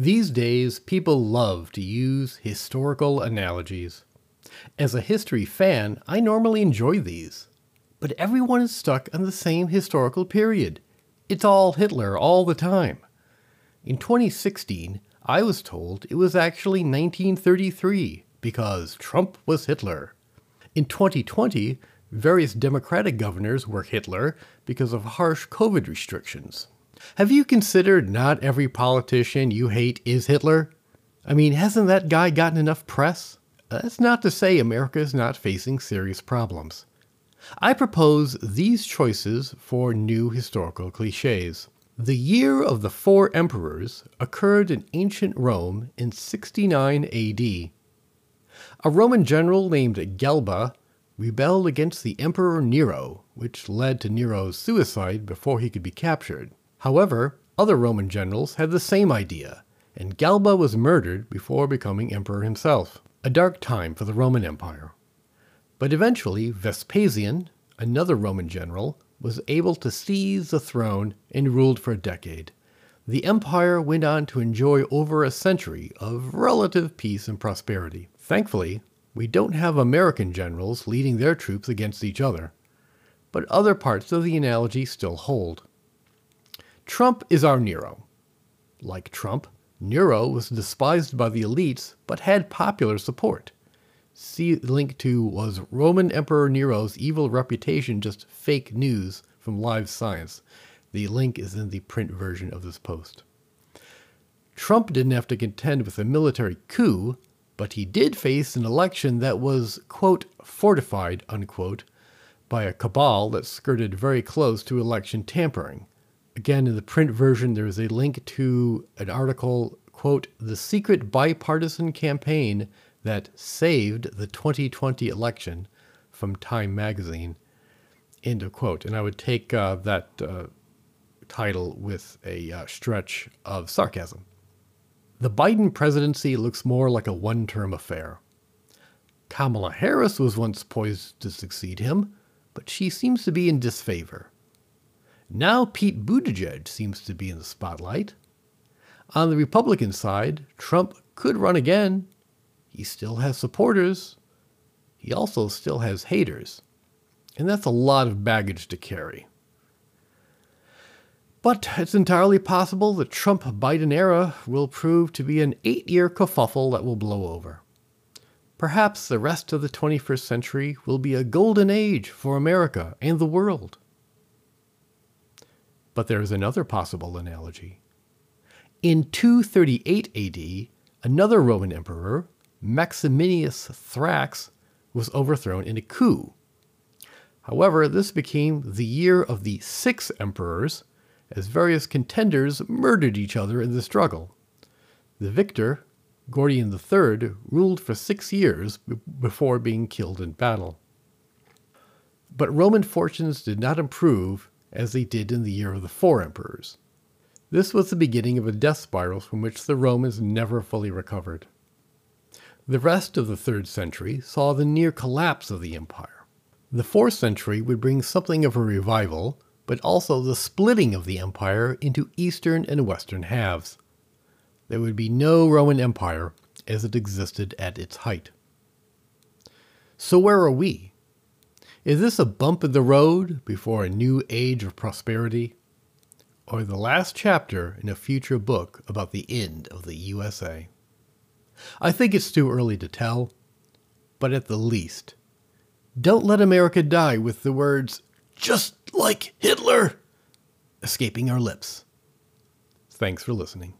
These days, people love to use historical analogies. As a history fan, I normally enjoy these. But everyone is stuck on the same historical period. It's all Hitler all the time. In 2016, I was told it was actually 1933 because Trump was Hitler. In 2020, various Democratic governors were Hitler because of harsh COVID restrictions. Have you considered not every politician you hate is Hitler? I mean, hasn't that guy gotten enough press? That's not to say America is not facing serious problems. I propose these choices for new historical cliches. The year of the four emperors occurred in ancient Rome in 69 AD. A Roman general named Galba rebelled against the Emperor Nero, which led to Nero's suicide before he could be captured. However, other Roman generals had the same idea, and Galba was murdered before becoming emperor himself. A dark time for the Roman Empire. But eventually, Vespasian, another Roman general, was able to seize the throne and ruled for a decade. The empire went on to enjoy over a century of relative peace and prosperity. Thankfully, we don't have American generals leading their troops against each other, but other parts of the analogy still hold. Trump is our Nero. Like Trump, Nero was despised by the elites but had popular support. See link to Was Roman Emperor Nero's evil reputation just fake news from Live Science? The link is in the print version of this post. Trump didn't have to contend with a military coup, but he did face an election that was, quote, fortified, unquote, by a cabal that skirted very close to election tampering. Again, in the print version, there is a link to an article, quote, the secret bipartisan campaign that saved the 2020 election from Time magazine. End of quote. And I would take uh, that uh, title with a uh, stretch of sarcasm. The Biden presidency looks more like a one term affair. Kamala Harris was once poised to succeed him, but she seems to be in disfavor. Now Pete Buttigieg seems to be in the spotlight. On the Republican side, Trump could run again, he still has supporters. He also still has haters. And that's a lot of baggage to carry. But it's entirely possible the Trump Biden era will prove to be an eight year kerfuffle that will blow over. Perhaps the rest of the 21st century will be a golden age for America and the world. But there is another possible analogy. In 238 AD, another Roman emperor, Maximinius Thrax was overthrown in a coup. However, this became the year of the six emperors, as various contenders murdered each other in the struggle. The victor, Gordian III, ruled for six years before being killed in battle. But Roman fortunes did not improve as they did in the year of the four emperors. This was the beginning of a death spiral from which the Romans never fully recovered. The rest of the 3rd century saw the near collapse of the empire. The 4th century would bring something of a revival, but also the splitting of the empire into eastern and western halves. There would be no Roman Empire as it existed at its height. So, where are we? Is this a bump in the road before a new age of prosperity? Or the last chapter in a future book about the end of the USA? I think it's too early to tell, but at the least, don't let America die with the words, just like Hitler, escaping our lips. Thanks for listening.